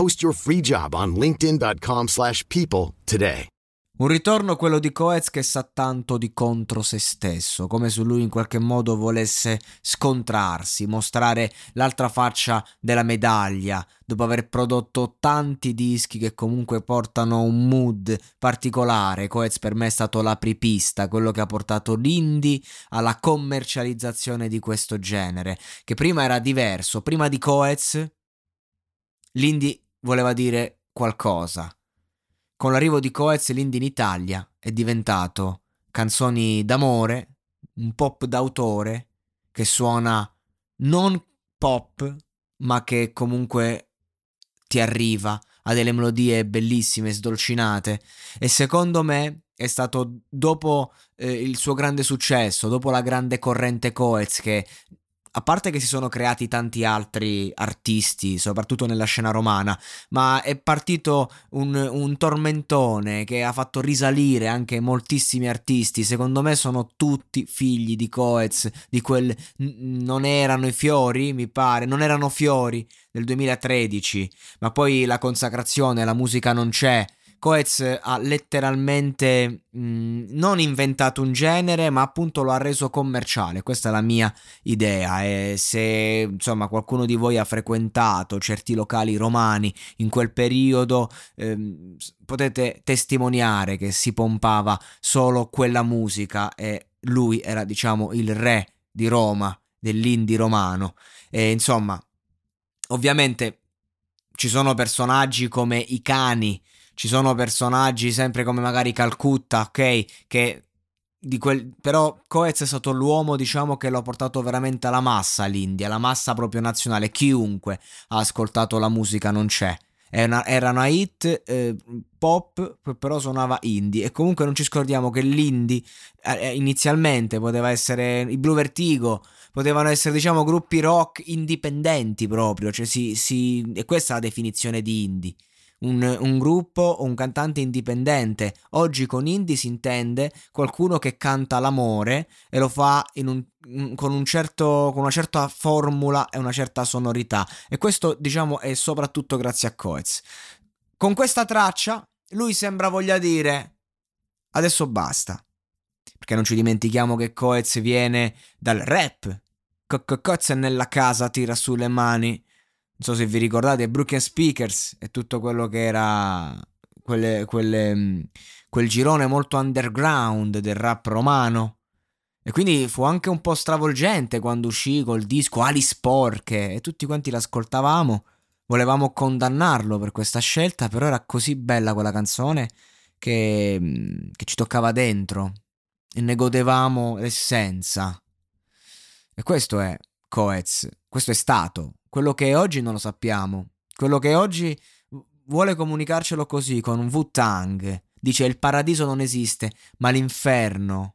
Post your free job on linkedin.com/people slash people today. Un ritorno quello di Coez che sa tanto di contro se stesso, come se lui in qualche modo volesse scontrarsi, mostrare l'altra faccia della medaglia, dopo aver prodotto tanti dischi che comunque portano un mood particolare. Coez per me è stato l'apripista, quello che ha portato l'indie alla commercializzazione di questo genere, che prima era diverso. Prima di Coez, l'indie voleva dire qualcosa. Con l'arrivo di Coez l'indie in Italia è diventato canzoni d'amore, un pop d'autore che suona non pop, ma che comunque ti arriva a delle melodie bellissime, sdolcinate e secondo me è stato dopo eh, il suo grande successo, dopo la grande corrente Coez che a parte che si sono creati tanti altri artisti, soprattutto nella scena romana, ma è partito un, un, tormentone che ha fatto risalire anche moltissimi artisti. Secondo me sono tutti figli di Coez, di quel non erano i fiori, mi pare, non erano fiori del 2013, ma poi la consacrazione, la musica non c'è. Coez ha letteralmente mh, non inventato un genere, ma appunto lo ha reso commerciale. Questa è la mia idea. E se insomma qualcuno di voi ha frequentato certi locali romani in quel periodo, ehm, potete testimoniare che si pompava solo quella musica e lui era, diciamo, il re di Roma, dell'indie romano. E insomma, ovviamente ci sono personaggi come i cani ci sono personaggi sempre come magari Calcutta, ok? Che quel, però Coez è stato l'uomo diciamo che l'ha portato veramente alla massa l'India, la massa proprio nazionale, chiunque ha ascoltato la musica non c'è. Era una, era una hit eh, pop, però suonava indie. E comunque non ci scordiamo che l'indie eh, eh inizialmente poteva essere i Blue Vertigo, potevano essere diciamo gruppi rock indipendenti proprio, cioè si, si, e questa è la definizione di indie un, un gruppo o un cantante indipendente. Oggi con indie si intende qualcuno che canta l'amore e lo fa un, con, un certo, con una certa formula e una certa sonorità. E questo, diciamo, è soprattutto grazie a Coez. Con questa traccia, lui sembra voglia dire: adesso basta. Perché non ci dimentichiamo che Coez viene dal rap. Coez nella casa, tira su le mani so se vi ricordate, Broken Speakers e tutto quello che era quelle, quelle, mm, quel girone molto underground del rap romano. E quindi fu anche un po' stravolgente quando uscì col disco Ali Sporche e tutti quanti l'ascoltavamo. Volevamo condannarlo per questa scelta, però era così bella quella canzone che, mm, che ci toccava dentro e ne godevamo l'essenza. E questo è Coez, questo è stato quello che è oggi non lo sappiamo. Quello che oggi vuole comunicarcelo così, con un Wu-Tang. Dice il paradiso non esiste, ma l'inferno.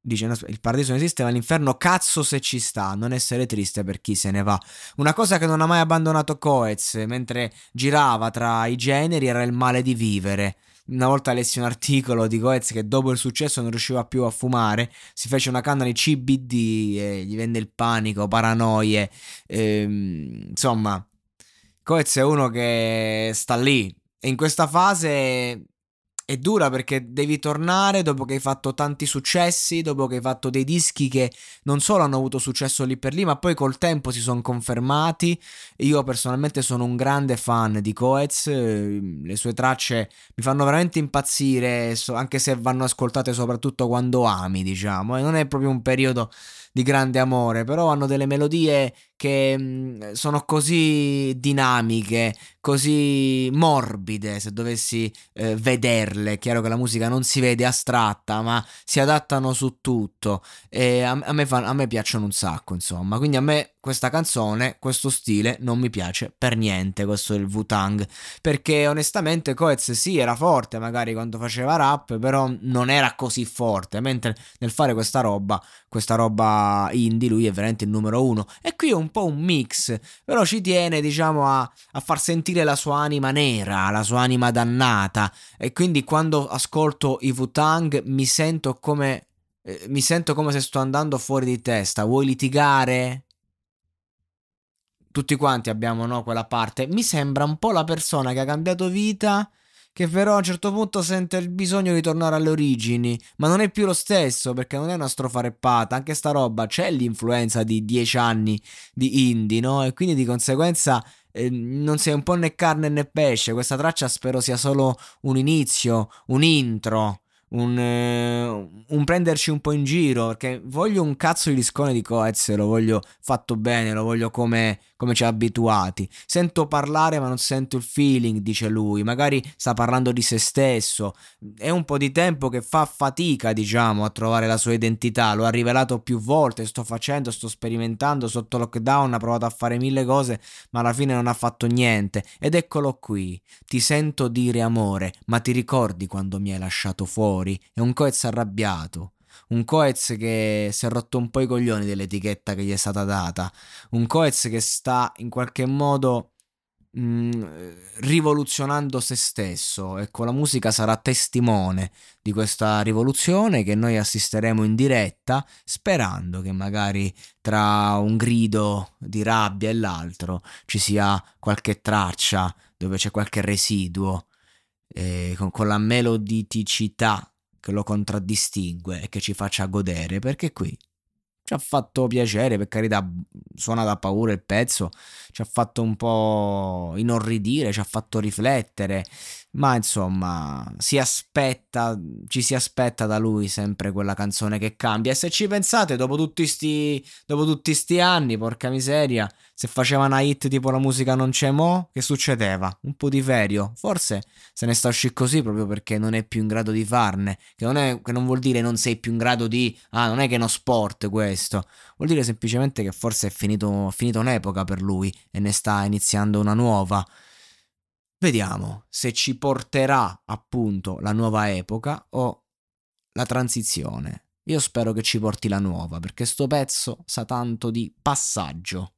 Dice il paradiso non esiste, ma l'inferno cazzo se ci sta. Non essere triste per chi se ne va. Una cosa che non ha mai abbandonato Coez mentre girava tra i generi era il male di vivere. Una volta lessi un articolo di Coez che dopo il successo non riusciva più a fumare, si fece una canna di CBD e gli venne il panico, paranoie, ehm, insomma, Coez è uno che sta lì. E in questa fase è dura perché devi tornare dopo che hai fatto tanti successi, dopo che hai fatto dei dischi che non solo hanno avuto successo lì per lì, ma poi col tempo si sono confermati. Io personalmente sono un grande fan di Coez, le sue tracce mi fanno veramente impazzire, anche se vanno ascoltate soprattutto quando ami, diciamo, e non è proprio un periodo di grande amore, però hanno delle melodie che mh, sono così dinamiche, così morbide, se dovessi eh, vederle. Chiaro che la musica non si vede astratta, ma si adattano su tutto e a, a, me, fa, a me piacciono un sacco, insomma. Quindi a me questa canzone, questo stile non mi piace per niente, questo è il Wu-Tang, perché onestamente Coez sì, era forte magari quando faceva rap, però non era così forte, mentre nel fare questa roba, questa roba indie, lui è veramente il numero uno. E qui è un po' un mix, però ci tiene, diciamo, a, a far sentire la sua anima nera, la sua anima dannata, e quindi quando ascolto i Wu-Tang mi sento come... Eh, mi sento come se sto andando fuori di testa. Vuoi litigare? Tutti quanti abbiamo no, quella parte. Mi sembra un po' la persona che ha cambiato vita, che però a un certo punto sente il bisogno di tornare alle origini, ma non è più lo stesso perché non è una strofa reppata, anche sta roba c'è l'influenza di dieci anni di indie, no? E quindi di conseguenza eh, non sei un po' né carne né pesce. Questa traccia spero sia solo un inizio, un intro un, eh, un, prenderci un po' in giro perché voglio un cazzo di discone di Coez, lo voglio fatto bene, lo voglio come, come ci ha abituati. Sento parlare ma non sento il feeling, dice lui, magari sta parlando di se stesso. È un po' di tempo che fa fatica, diciamo, a trovare la sua identità, lo ha rivelato più volte, sto facendo, sto sperimentando, sotto lockdown ha provato a fare mille cose, ma alla fine non ha fatto niente. Ed eccolo qui, ti sento dire amore, ma ti ricordi quando mi hai lasciato fuori? È un Coez arrabbiato un Coez che si è rotto un po' i coglioni dell'etichetta che gli è stata data, un Coez che sta in qualche modo mh, mm, rivoluzionando se stesso. Ecco, la musica sarà testimone di questa rivoluzione che noi assisteremo in diretta, sperando che magari tra un grido di rabbia e l'altro ci sia qualche traccia dove c'è qualche residuo. Eh, con, con la meloditicità che lo contraddistingue e che ci faccia godere, perché qui ci ha fatto piacere, per carità, suona da paura il pezzo, ci ha fatto un po' inorridire, ci ha fatto riflettere, ma insomma, si aspetta, ci si aspetta da lui sempre quella canzone che cambia. E se ci pensate, dopo tutti sti, dopo tutti sti anni, porca miseria, se faceva una hit tipo la musica non c'è mo, che succedeva? Un po' di ferio. Forse se ne sta uscì così proprio perché non è più in grado di farne. Che non, è, che non vuol dire non sei più in grado di... Ah, non è che è uno sport questo. Vuol dire semplicemente che forse è finito, finito un'epoca per lui e ne sta iniziando una nuova. Vediamo se ci porterà appunto la nuova epoca o la transizione. Io spero che ci porti la nuova, perché sto pezzo sa tanto di passaggio.